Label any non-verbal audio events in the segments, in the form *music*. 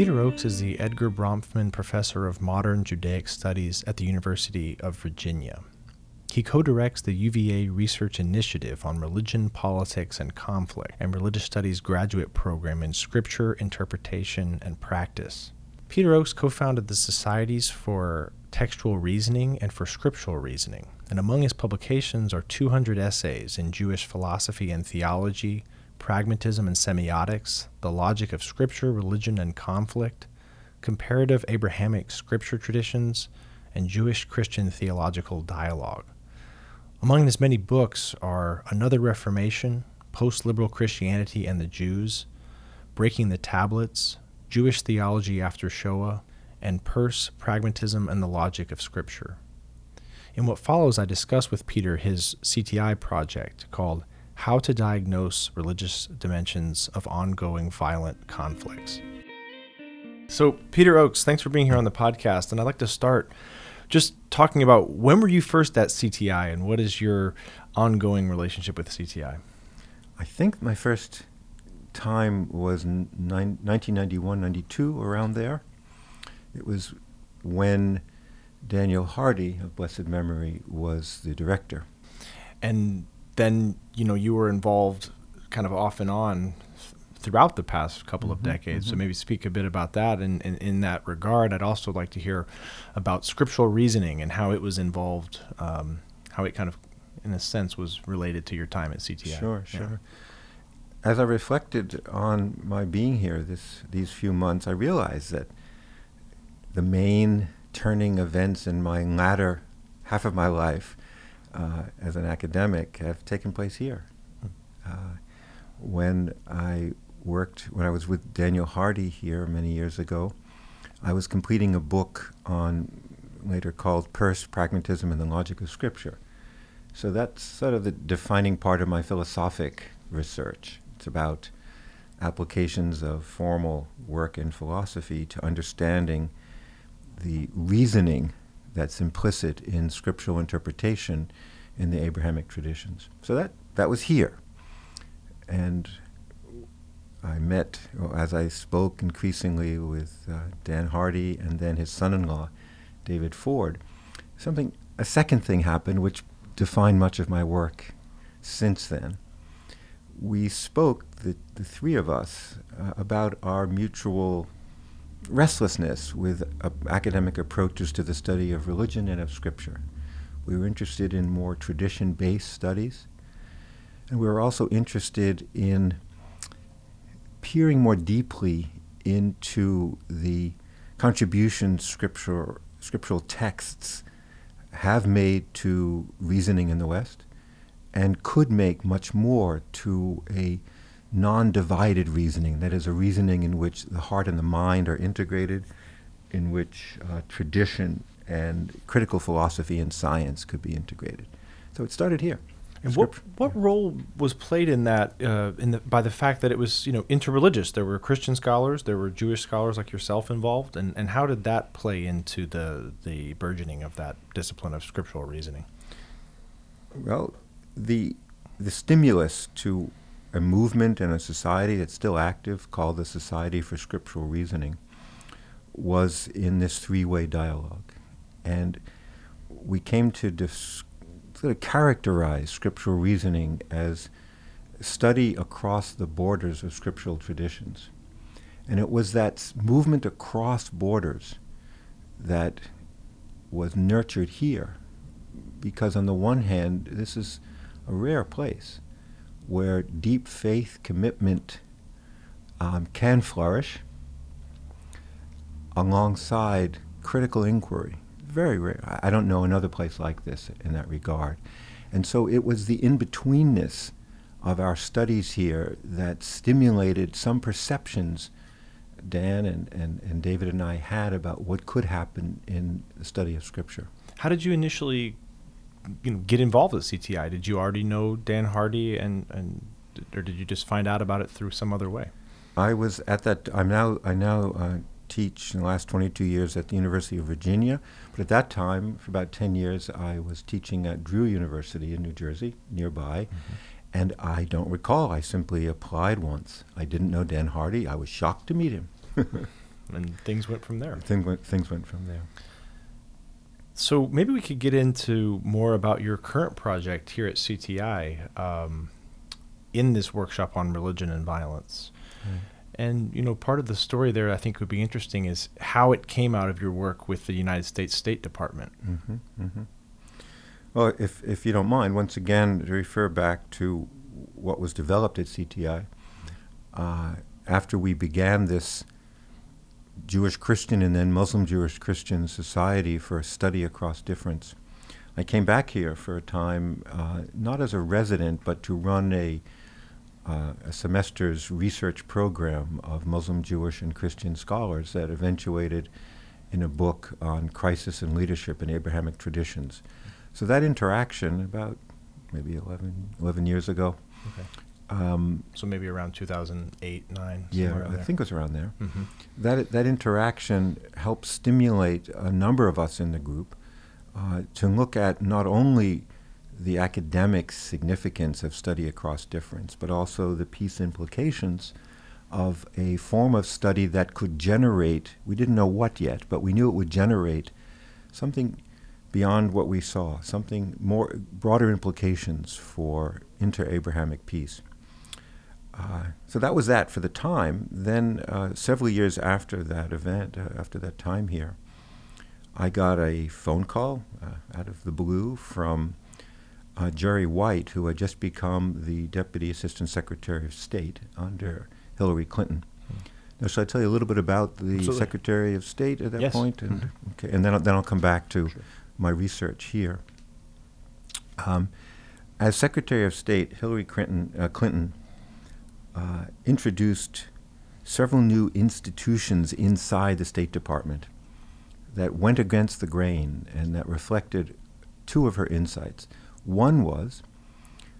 Peter Ochs is the Edgar Bronfman Professor of Modern Judaic Studies at the University of Virginia. He co directs the UVA Research Initiative on Religion, Politics, and Conflict and Religious Studies graduate program in Scripture, Interpretation, and Practice. Peter Ochs co founded the Societies for Textual Reasoning and for Scriptural Reasoning, and among his publications are 200 essays in Jewish philosophy and theology, pragmatism and semiotics, the logic of scripture, religion, and conflict, comparative Abrahamic scripture traditions, and Jewish Christian theological dialogue. Among his many books are Another Reformation, Post Liberal Christianity and the Jews, Breaking the Tablets, Jewish Theology After Shoah, and Peirce, Pragmatism and the Logic of Scripture. In what follows, I discuss with Peter his CTI project called how to Diagnose Religious Dimensions of Ongoing Violent Conflicts. So, Peter Ochs, thanks for being here on the podcast. And I'd like to start just talking about when were you first at CTI and what is your ongoing relationship with CTI? I think my first time was 1991 92, around there. It was when Daniel Hardy of blessed memory was the director. And then you know you were involved kind of off and on throughout the past couple mm-hmm, of decades. Mm-hmm. So maybe speak a bit about that. And, and, in that regard, I'd also like to hear about scriptural reasoning and how it was involved, um, how it kind of, in a sense, was related to your time at CTI. Sure, yeah. sure. As I reflected on my being here this these few months, I realized that the main turning events in my latter half of my life uh, as an academic have taken place here. Uh, when I worked, when I was with Daniel Hardy here many years ago, I was completing a book on, later called Peirce, Pragmatism and the Logic of Scripture. So that's sort of the defining part of my philosophic research. It's about applications of formal work in philosophy to understanding the reasoning that's implicit in scriptural interpretation in the Abrahamic traditions. So that, that was here. And I met, as I spoke increasingly with uh, Dan Hardy and then his son in law, David Ford, something, a second thing happened which defined much of my work since then. We spoke, the, the three of us, uh, about our mutual restlessness with uh, academic approaches to the study of religion and of scripture. We were interested in more tradition based studies, and we were also interested in peering more deeply into the contributions scriptural, scriptural texts have made to reasoning in the West and could make much more to a non divided reasoning, that is, a reasoning in which the heart and the mind are integrated, in which uh, tradition and critical philosophy and science could be integrated. So it started here. And what what role was played in that uh, in the, by the fact that it was you know interreligious? There were Christian scholars, there were Jewish scholars like yourself involved, and, and how did that play into the the burgeoning of that discipline of scriptural reasoning? Well, the the stimulus to a movement and a society that's still active called the Society for Scriptural Reasoning was in this three way dialogue. And we came to dis- sort of characterize scriptural reasoning as study across the borders of scriptural traditions. And it was that movement across borders that was nurtured here. Because, on the one hand, this is a rare place where deep faith commitment um, can flourish alongside critical inquiry. Very rare. I don't know another place like this in that regard. And so it was the in betweenness of our studies here that stimulated some perceptions Dan and, and, and David and I had about what could happen in the study of Scripture. How did you initially you know get involved with CTI? Did you already know Dan Hardy and and or did you just find out about it through some other way? I was at that. I'm now. I now uh, teach in the last 22 years at the University of Virginia. But at that time, for about 10 years, I was teaching at Drew University in New Jersey, nearby. Mm-hmm. And I don't recall. I simply applied once. I didn't know Dan Hardy. I was shocked to meet him. *laughs* and things went from there. Things went, things went from there. So maybe we could get into more about your current project here at CTI um, in this workshop on religion and violence. Right. And you know, part of the story there I think would be interesting is how it came out of your work with the United States State Department. Mm-hmm, mm-hmm. Well, if if you don't mind, once again to refer back to what was developed at CTI uh, after we began this Jewish Christian and then Muslim Jewish Christian Society for a study across difference. I came back here for a time, uh, not as a resident, but to run a, uh, a semester's research program of Muslim, Jewish, and Christian scholars that eventuated in a book on crisis and leadership in Abrahamic traditions. So that interaction, about maybe 11, 11 years ago, okay. Um, so maybe around 2008, 9. Yeah, I think it was around there. Mm-hmm. That that interaction helped stimulate a number of us in the group uh, to look at not only the academic significance of study across difference, but also the peace implications of a form of study that could generate. We didn't know what yet, but we knew it would generate something beyond what we saw, something more broader implications for inter-Abrahamic peace. Uh, so that was that for the time. Then, uh, several years after that event, uh, after that time here, I got a phone call uh, out of the blue from uh, Jerry White, who had just become the Deputy Assistant Secretary of State under Hillary Clinton. Mm. Now, shall I tell you a little bit about the Absolutely. Secretary of State at that yes. point? And, mm-hmm. okay, and then, I'll, then I'll come back to sure. my research here. Um, as Secretary of State, Hillary Clinton, Clinton uh, introduced several new institutions inside the State Department that went against the grain and that reflected two of her insights. One was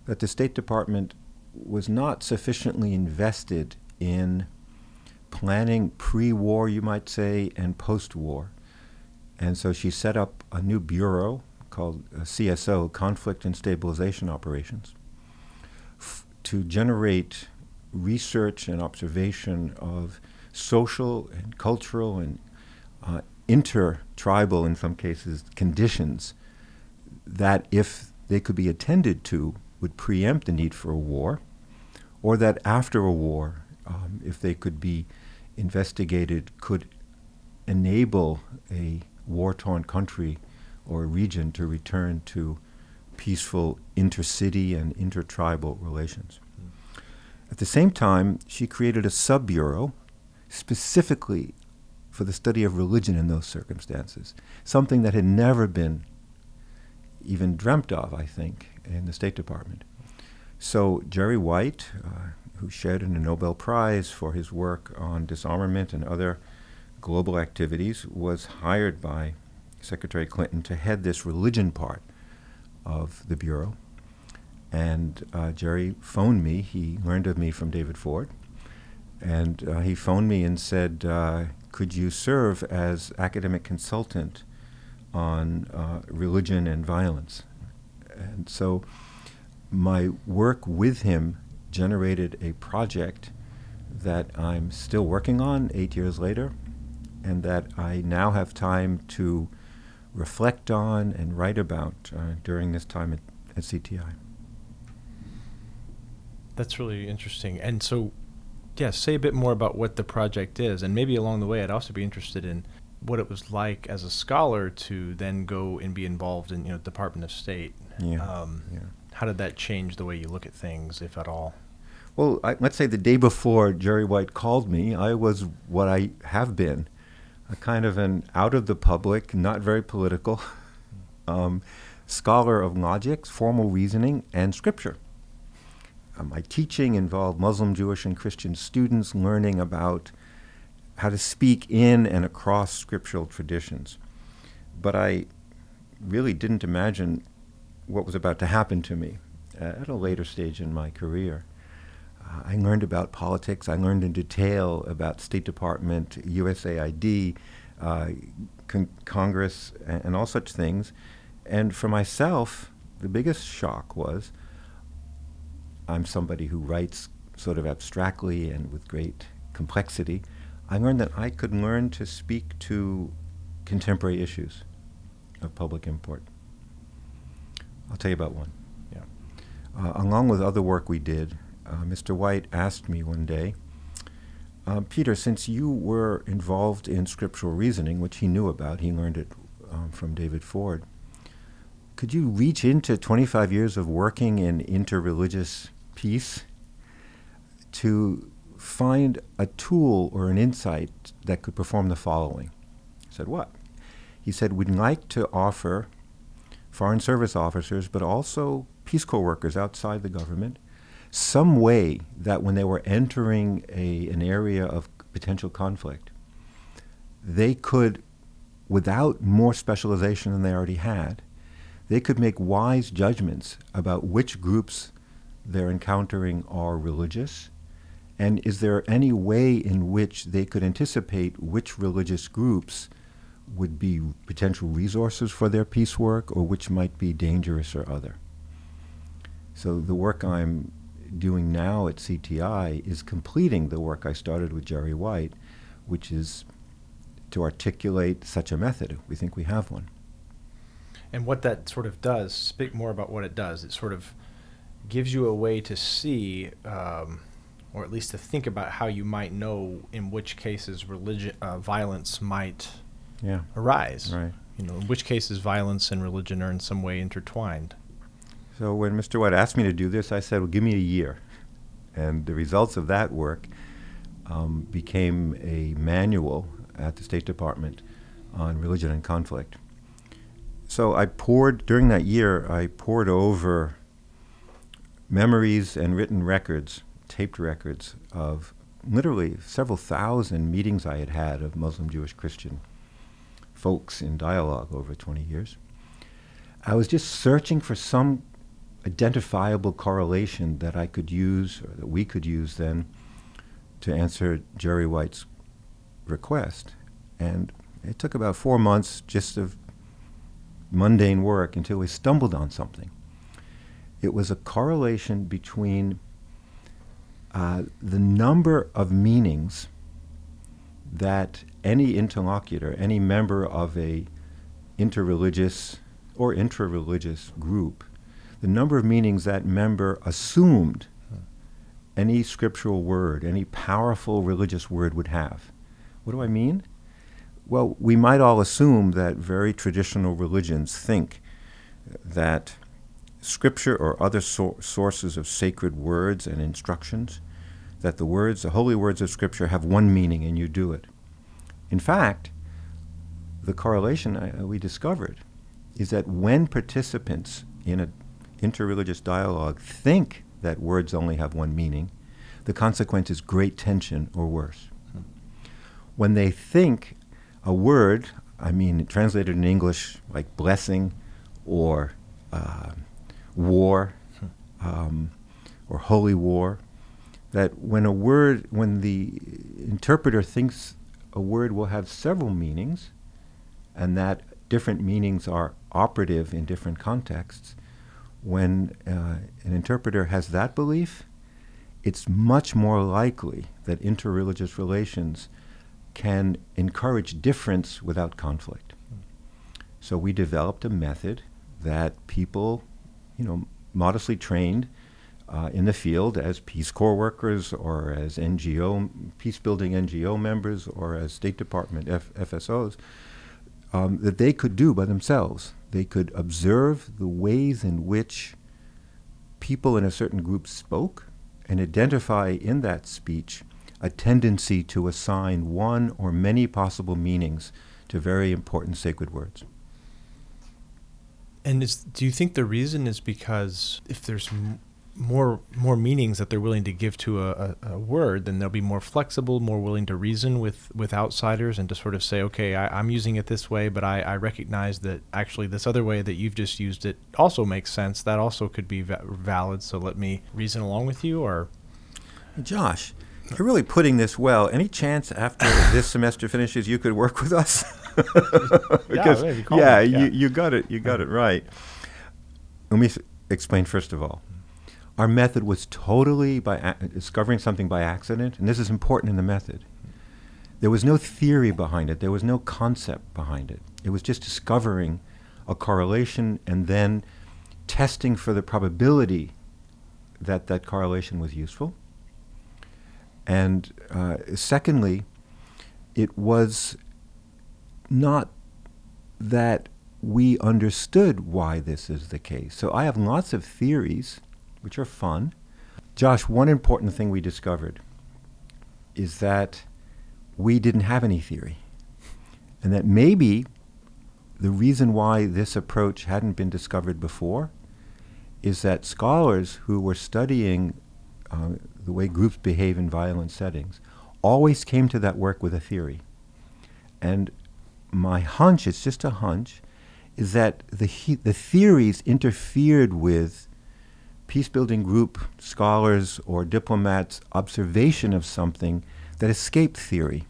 that the State Department was not sufficiently invested in planning pre war, you might say, and post war. And so she set up a new bureau called uh, CSO, Conflict and Stabilization Operations, f- to generate research and observation of social and cultural and uh, inter-tribal, in some cases, conditions that, if they could be attended to, would preempt the need for a war, or that after a war, um, if they could be investigated, could enable a war-torn country or region to return to peaceful intercity and intertribal relations. At the same time, she created a sub bureau specifically for the study of religion in those circumstances, something that had never been even dreamt of, I think, in the State Department. So Jerry White, uh, who shared in a Nobel Prize for his work on disarmament and other global activities, was hired by Secretary Clinton to head this religion part of the Bureau. And uh, Jerry phoned me. He learned of me from David Ford. And uh, he phoned me and said, uh, Could you serve as academic consultant on uh, religion and violence? And so my work with him generated a project that I'm still working on eight years later, and that I now have time to reflect on and write about uh, during this time at, at CTI. That's really interesting. And so, yeah, say a bit more about what the project is, and maybe along the way, I'd also be interested in what it was like as a scholar to then go and be involved in you know Department of State. Yeah. Um, yeah. How did that change the way you look at things, if at all? Well, I, let's say the day before Jerry White called me, I was what I have been, a kind of an out of the public, not very political, *laughs* um, scholar of logic, formal reasoning, and scripture. Uh, my teaching involved Muslim, Jewish, and Christian students learning about how to speak in and across scriptural traditions. But I really didn't imagine what was about to happen to me at a later stage in my career. Uh, I learned about politics. I learned in detail about State Department, USAID, uh, con- Congress, and, and all such things. And for myself, the biggest shock was I'm somebody who writes sort of abstractly and with great complexity, I learned that I could learn to speak to contemporary issues of public import. I'll tell you about one. Yeah. Uh, along with other work we did, uh, Mr. White asked me one day, uh, Peter, since you were involved in scriptural reasoning, which he knew about, he learned it um, from David Ford, could you reach into 25 years of working in interreligious peace to find a tool or an insight that could perform the following? I said, What? He said, We'd like to offer Foreign Service officers, but also Peace Corps workers outside the government, some way that when they were entering a, an area of potential conflict, they could, without more specialization than they already had, they could make wise judgments about which groups they're encountering are religious, and is there any way in which they could anticipate which religious groups would be potential resources for their peace work or which might be dangerous or other? So the work I'm doing now at CTI is completing the work I started with Jerry White, which is to articulate such a method. We think we have one. And what that sort of does, speak more about what it does. It sort of gives you a way to see, um, or at least to think about how you might know in which cases religion, uh, violence might yeah. arise. Right. You know, in which cases violence and religion are in some way intertwined. So when Mr. White asked me to do this, I said, well, give me a year. And the results of that work um, became a manual at the State Department on religion and conflict. So I poured, during that year, I poured over memories and written records, taped records of literally several thousand meetings I had had of Muslim, Jewish, Christian folks in dialogue over 20 years. I was just searching for some identifiable correlation that I could use, or that we could use then, to answer Jerry White's request. And it took about four months just of mundane work until we stumbled on something. It was a correlation between uh, the number of meanings that any interlocutor, any member of a interreligious or intra-religious group the number of meanings that member assumed any scriptural word, any powerful religious word would have. What do I mean? Well, we might all assume that very traditional religions think that scripture or other so- sources of sacred words and instructions, that the words, the holy words of scripture, have one meaning and you do it. In fact, the correlation I, we discovered is that when participants in an interreligious dialogue think that words only have one meaning, the consequence is great tension or worse. Hmm. When they think a word, I mean, translated in English like blessing or uh, war um, or holy war, that when a word, when the interpreter thinks a word will have several meanings, and that different meanings are operative in different contexts, when uh, an interpreter has that belief, it's much more likely that interreligious relations can encourage difference without conflict. So we developed a method that people, you know, modestly trained uh, in the field as Peace Corps workers or as NGO, peace building NGO members or as State Department F- FSOs, um, that they could do by themselves. They could observe the ways in which people in a certain group spoke and identify in that speech a tendency to assign one or many possible meanings to very important sacred words. And do you think the reason is because if there's m- more more meanings that they're willing to give to a, a, a, word, then they'll be more flexible, more willing to reason with, with outsiders and to sort of say, okay, I, am using it this way, but I, I, recognize that actually this other way that you've just used it also makes sense. That also could be va- valid. So let me reason along with you, or Josh. You're really putting this well. Any chance after this semester finishes you could work with us? *laughs* *laughs* because, yeah, yeah, you, you got it. You got it right. Let me explain first of all our method was totally by a- discovering something by accident, and this is important in the method. There was no theory behind it, there was no concept behind it. It was just discovering a correlation and then testing for the probability that that correlation was useful. And uh, secondly, it was not that we understood why this is the case. So I have lots of theories, which are fun. Josh, one important thing we discovered is that we didn't have any theory. And that maybe the reason why this approach hadn't been discovered before is that scholars who were studying uh, the way groups behave in violent settings always came to that work with a theory. And my hunch, it's just a hunch, is that the, he- the theories interfered with peace building group scholars or diplomats' observation of something that escaped theory.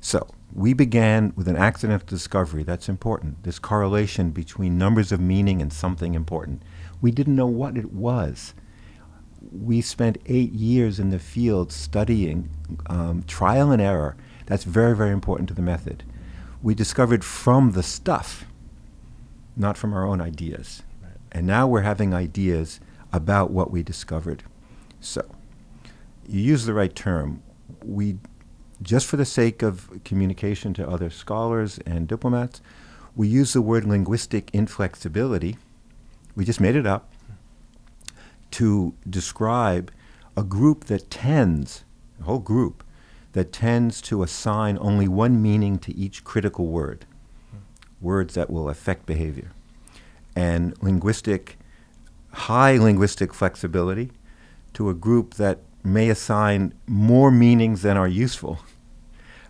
So, we began with an accidental discovery. That's important. This correlation between numbers of meaning and something important. We didn't know what it was. We spent eight years in the field studying um, trial and error. That's very, very important to the method. We discovered from the stuff, not from our own ideas. Right. And now we're having ideas about what we discovered. So, you use the right term. We, just for the sake of communication to other scholars and diplomats, we use the word linguistic inflexibility. We just made it up to describe a group that tends, a whole group, that tends to assign only one meaning to each critical word, words that will affect behavior. And linguistic, high linguistic flexibility to a group that may assign more meanings than are useful.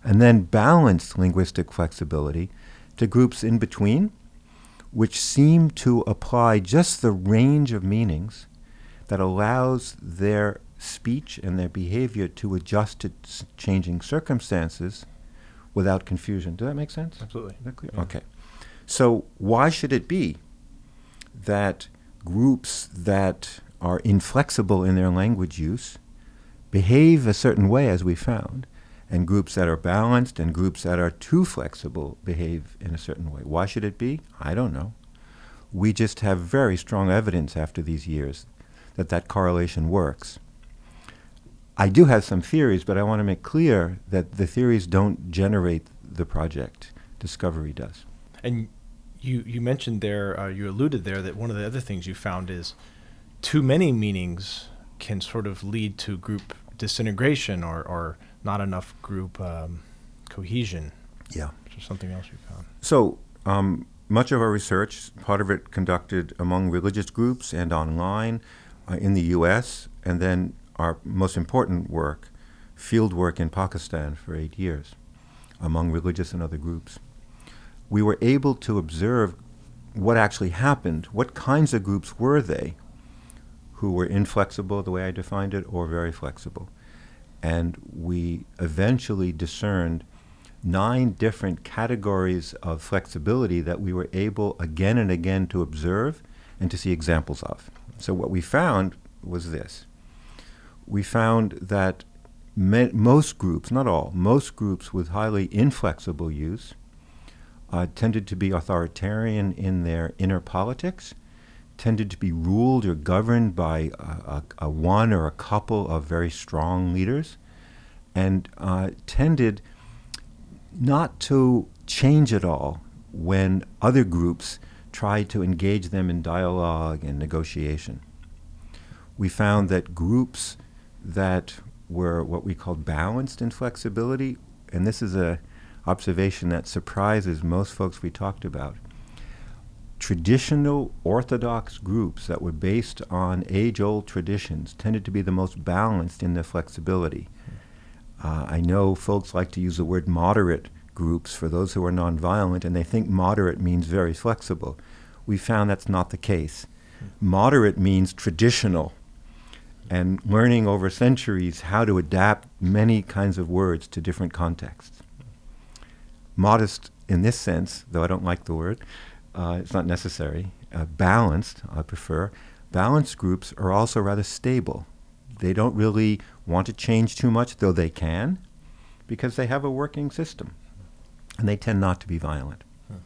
And then balanced linguistic flexibility to groups in between, which seem to apply just the range of meanings that allows their speech and their behavior to adjust to changing circumstances without confusion. Does that make sense? Absolutely. Is that clear? Yeah. Okay. So, why should it be that groups that are inflexible in their language use behave a certain way, as we found, and groups that are balanced and groups that are too flexible behave in a certain way? Why should it be? I don't know. We just have very strong evidence after these years that that correlation works. I do have some theories, but I want to make clear that the theories don't generate the project. Discovery does. And you you mentioned there, uh, you alluded there that one of the other things you found is too many meanings can sort of lead to group disintegration or, or not enough group um, cohesion. Yeah. Which is something else you found. So, um, much of our research, part of it conducted among religious groups and online uh, in the U.S., and then our most important work, field work in Pakistan for eight years among religious and other groups. We were able to observe what actually happened. What kinds of groups were they who were inflexible, the way I defined it, or very flexible? And we eventually discerned nine different categories of flexibility that we were able again and again to observe and to see examples of. So, what we found was this we found that me- most groups, not all, most groups with highly inflexible use uh, tended to be authoritarian in their inner politics, tended to be ruled or governed by a, a, a one or a couple of very strong leaders, and uh, tended not to change at all when other groups tried to engage them in dialogue and negotiation. We found that groups that were what we called balanced in flexibility, and this is a observation that surprises most folks we talked about. Traditional Orthodox groups that were based on age old traditions tended to be the most balanced in their flexibility. Uh, I know folks like to use the word moderate groups for those who are nonviolent, and they think moderate means very flexible. We found that's not the case. Moderate means traditional, and learning over centuries how to adapt many kinds of words to different contexts. Modest in this sense, though I don't like the word, uh, it's not necessary. Uh, balanced, I prefer, Balanced groups are also rather stable. They don't really want to change too much, though they can, because they have a working system. And they tend not to be violent. Hmm.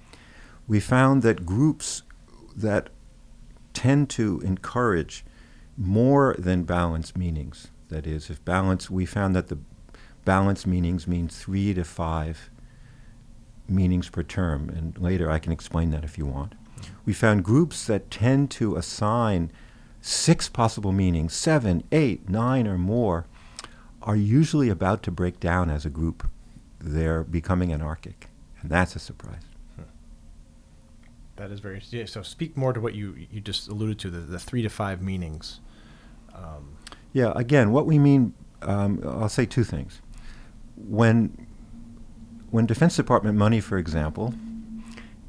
We found that groups that tend to encourage more than balanced meanings, that is, if balance, we found that the balanced meanings mean three to five meanings per term, and later I can explain that if you want. We found groups that tend to assign six possible meanings, seven, eight, nine, or more, are usually about to break down as a group. They're becoming anarchic, and that's a surprise. That is very interesting. So, speak more to what you, you just alluded to the, the three to five meanings. Um, yeah, again, what we mean, um, I'll say two things. When when Defense Department money, for example,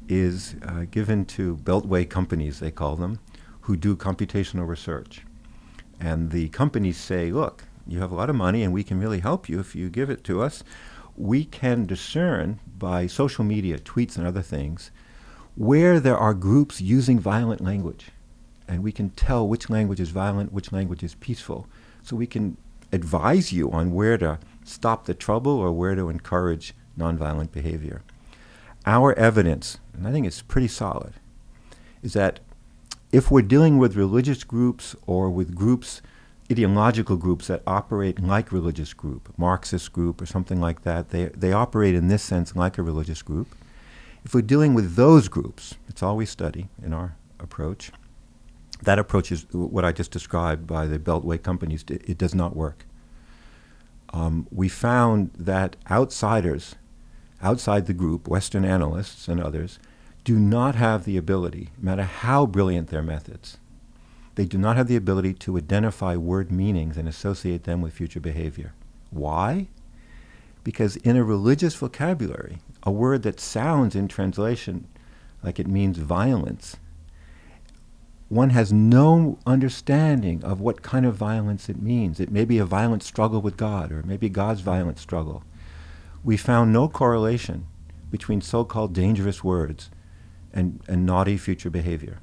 is uh, given to beltway companies, they call them, who do computational research. And the companies say, look, you have a lot of money and we can really help you if you give it to us. We can discern by social media, tweets, and other things where there are groups using violent language. And we can tell which language is violent, which language is peaceful. So we can advise you on where to stop the trouble or where to encourage nonviolent behavior. Our evidence, and I think it's pretty solid, is that if we're dealing with religious groups or with groups, ideological groups that operate like religious group, Marxist group or something like that, they, they operate in this sense like a religious group. If we're dealing with those groups, it's all we study in our approach, that approach is what I just described by the Beltway companies. It, does not work. Um, we found that outsiders outside the group, Western analysts and others, do not have the ability, no matter how brilliant their methods, they do not have the ability to identify word meanings and associate them with future behavior. Why? Because in a religious vocabulary, a word that sounds in translation like it means violence, one has no understanding of what kind of violence it means. It may be a violent struggle with God, or maybe God's violent struggle we found no correlation between so called dangerous words and, and naughty future behavior.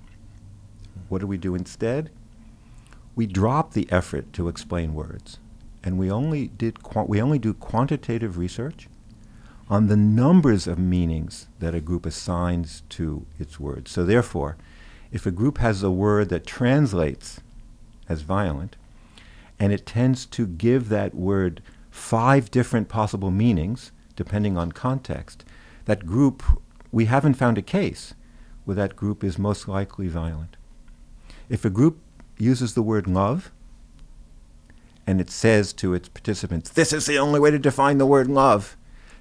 What do we do instead? We drop the effort to explain words, and we only, did we only do quantitative research on the numbers of meanings that a group assigns to its words. So, therefore, if a group has a word that translates as violent, and it tends to give that word five different possible meanings depending on context, that group, we haven't found a case where that group is most likely violent. If a group uses the word love and it says to its participants, this is the only way to define the word love,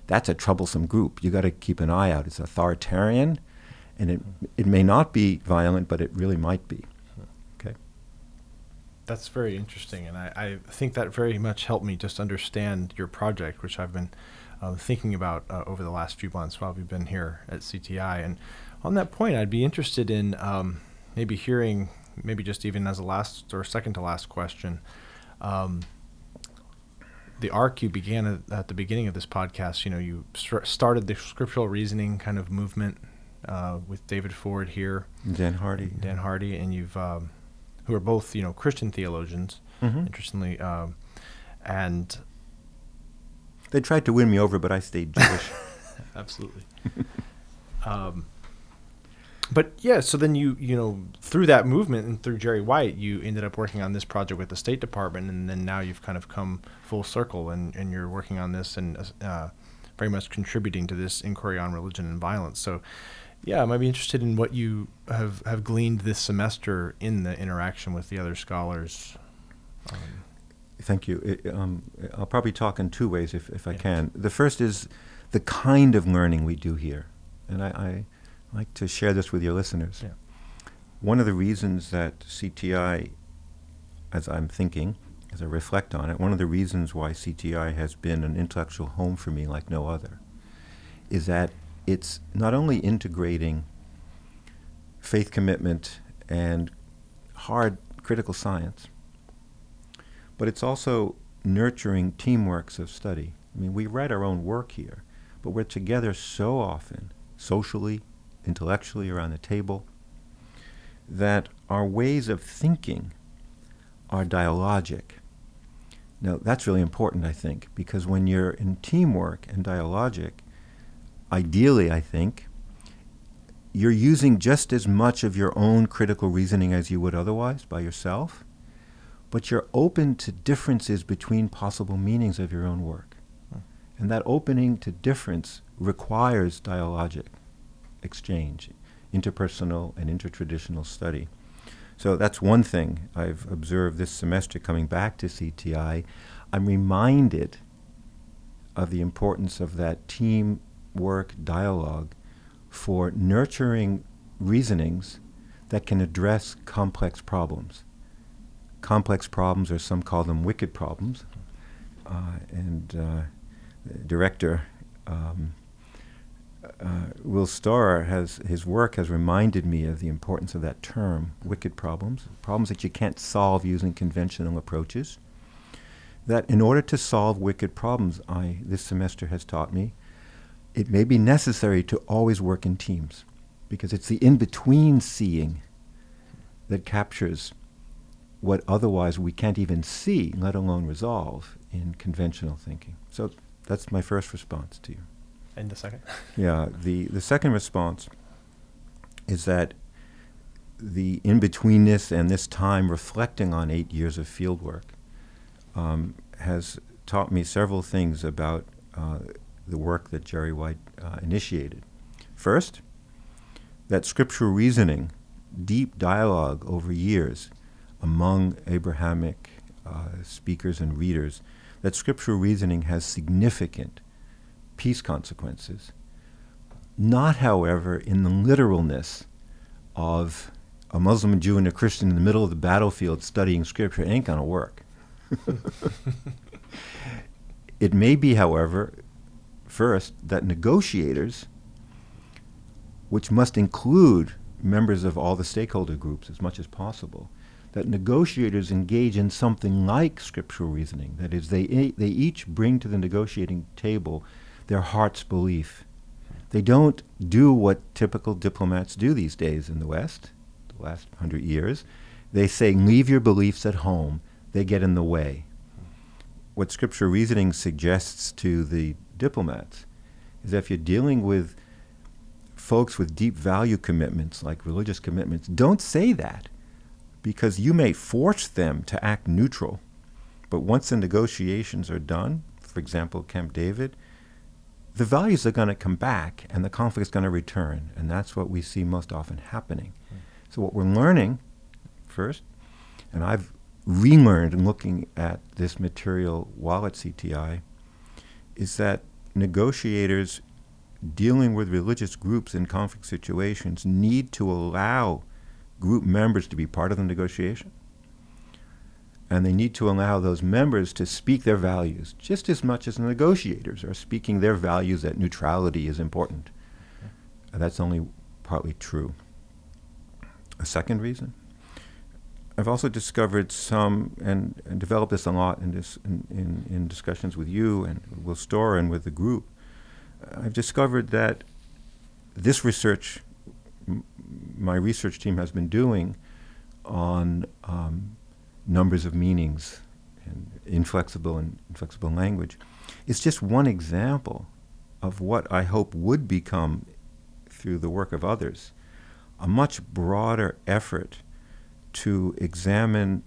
that's a troublesome group. You got to keep an eye out. It's authoritarian, and it, it may not be violent, but it really might be. Okay. That's very interesting, and I, I think that very much helped me just understand your project, which I've been uh, thinking about uh, over the last few months while we've been here at CTI. And on that point, I'd be interested in um, maybe hearing, maybe just even as a last or second to last question, um, the arc you began at, at, the beginning of this podcast. You know, you st- started the scriptural reasoning kind of movement uh, with David Ford here, Dan Hardy, Dan Hardy, and you've um, who are both you know Christian theologians, mm-hmm. interestingly, um, and they tried to win me over, but I stayed Jewish. *laughs* Absolutely. *laughs* um, but yeah, so then you you know through that movement and through Jerry White, you ended up working on this project with the State Department, and then now you've kind of come full circle, and and you're working on this and uh, very much contributing to this inquiry on religion and violence. So yeah, I might be interested in what you have, have gleaned this semester in the interaction with the other scholars. Um, Thank you. It, um, I'll probably talk in two ways if, if I can. The first is the kind of learning we do here. And I, I like to share this with your listeners. Yeah. One of the reasons that CTI, as I'm thinking, as I reflect on it, one of the reasons why CTI has been an intellectual home for me like no other is that it's not only integrating faith commitment and hard critical science, but it's also nurturing teamworks of study. I mean, we write our own work here, but we're together so often, socially, intellectually, around the table. that our ways of thinking are dialogic. Now, that's really important, I think, because when you're in teamwork and dialogic, ideally, I think, you're using just as much of your own critical reasoning as you would otherwise by yourself, but you're open to differences between possible meanings of your own work. Hmm. And that opening to difference requires dialogic exchange, interpersonal and intertraditional study. So that's one thing I've observed this semester coming back to CTI. I'm reminded of the importance of that teamwork dialogue for nurturing reasonings that can address complex problems. Complex problems, or some call them wicked problems. Uh, and uh, director um, uh, Will Storrar has his work has reminded me of the importance of that term, wicked problems, problems that you can't solve using conventional approaches. That in order to solve wicked problems, I this semester has taught me, it may be necessary to always work in teams, because it's the in-between seeing that captures what otherwise we can't even see, let alone resolve, in conventional thinking. So that's my first response to you in the second? *laughs* yeah, the, the second response is that the in betweenness and this time reflecting on eight years of fieldwork um, has taught me several things about uh, the work that Jerry White uh, initiated. First, that scriptural reasoning, deep dialogue over years among Abrahamic uh, speakers and readers, that scriptural reasoning has significant peace consequences. Not, however, in the literalness of a Muslim, a Jew, and a Christian in the middle of the battlefield studying scripture. Ain't going to work. *laughs* it may be, however, first, that negotiators, which must include members of all the stakeholder groups as much as possible, that negotiators engage in something like scriptural reasoning. That is, they, they each bring to the negotiating table their heart's belief. They don't do what typical diplomats do these days in the West, the last hundred years. They say, leave your beliefs at home. They get in the way. What scripture reasoning suggests to the diplomats is that if you're dealing with folks with deep value commitments, like religious commitments, don't say that because you may force them to act neutral. But once the negotiations are done, for example, Camp David, the values are going to come back and the conflict is going to return. And that's what we see most often happening. Mm. So, what we're learning first, and I've relearned in looking at this material while at CTI, is that negotiators dealing with religious groups in conflict situations need to allow group members to be part of the negotiation and they need to allow those members to speak their values just as much as the negotiators are speaking their values that neutrality is important. Okay. That's only partly true. A second reason, I've also discovered some, and, and developed this a lot in, this, in, in, in discussions with you and Will Storrar and with the group. I've discovered that this research, m- my research team has been doing on um, numbers of meanings and inflexible and inflexible language. is just one example of what I hope would become, through the work of others, a much broader effort to examine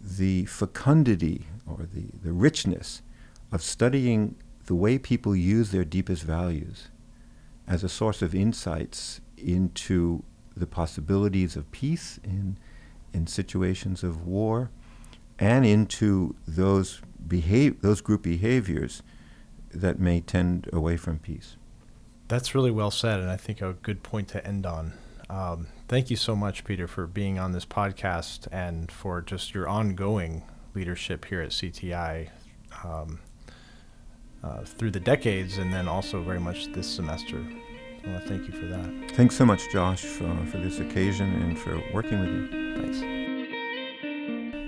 the fecundity or the, the richness of studying the way people use their deepest values as a source of insights into the possibilities of peace in in situations of war and into those behave those group behaviors that may tend away from peace. That's really well said, and I think a good point to end on. Um, thank you so much, Peter, for being on this podcast and for just your ongoing leadership here at CTI um, uh, through the decades, and then also very much this semester. So thank you for that. Thanks so much, Josh, for, for this occasion and for working with you. Thanks.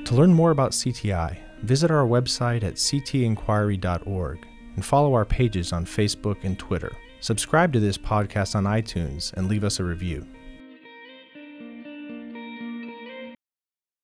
To learn more about CTI, visit our website at ctinquiry.org and follow our pages on Facebook and Twitter. Subscribe to this podcast on iTunes and leave us a review.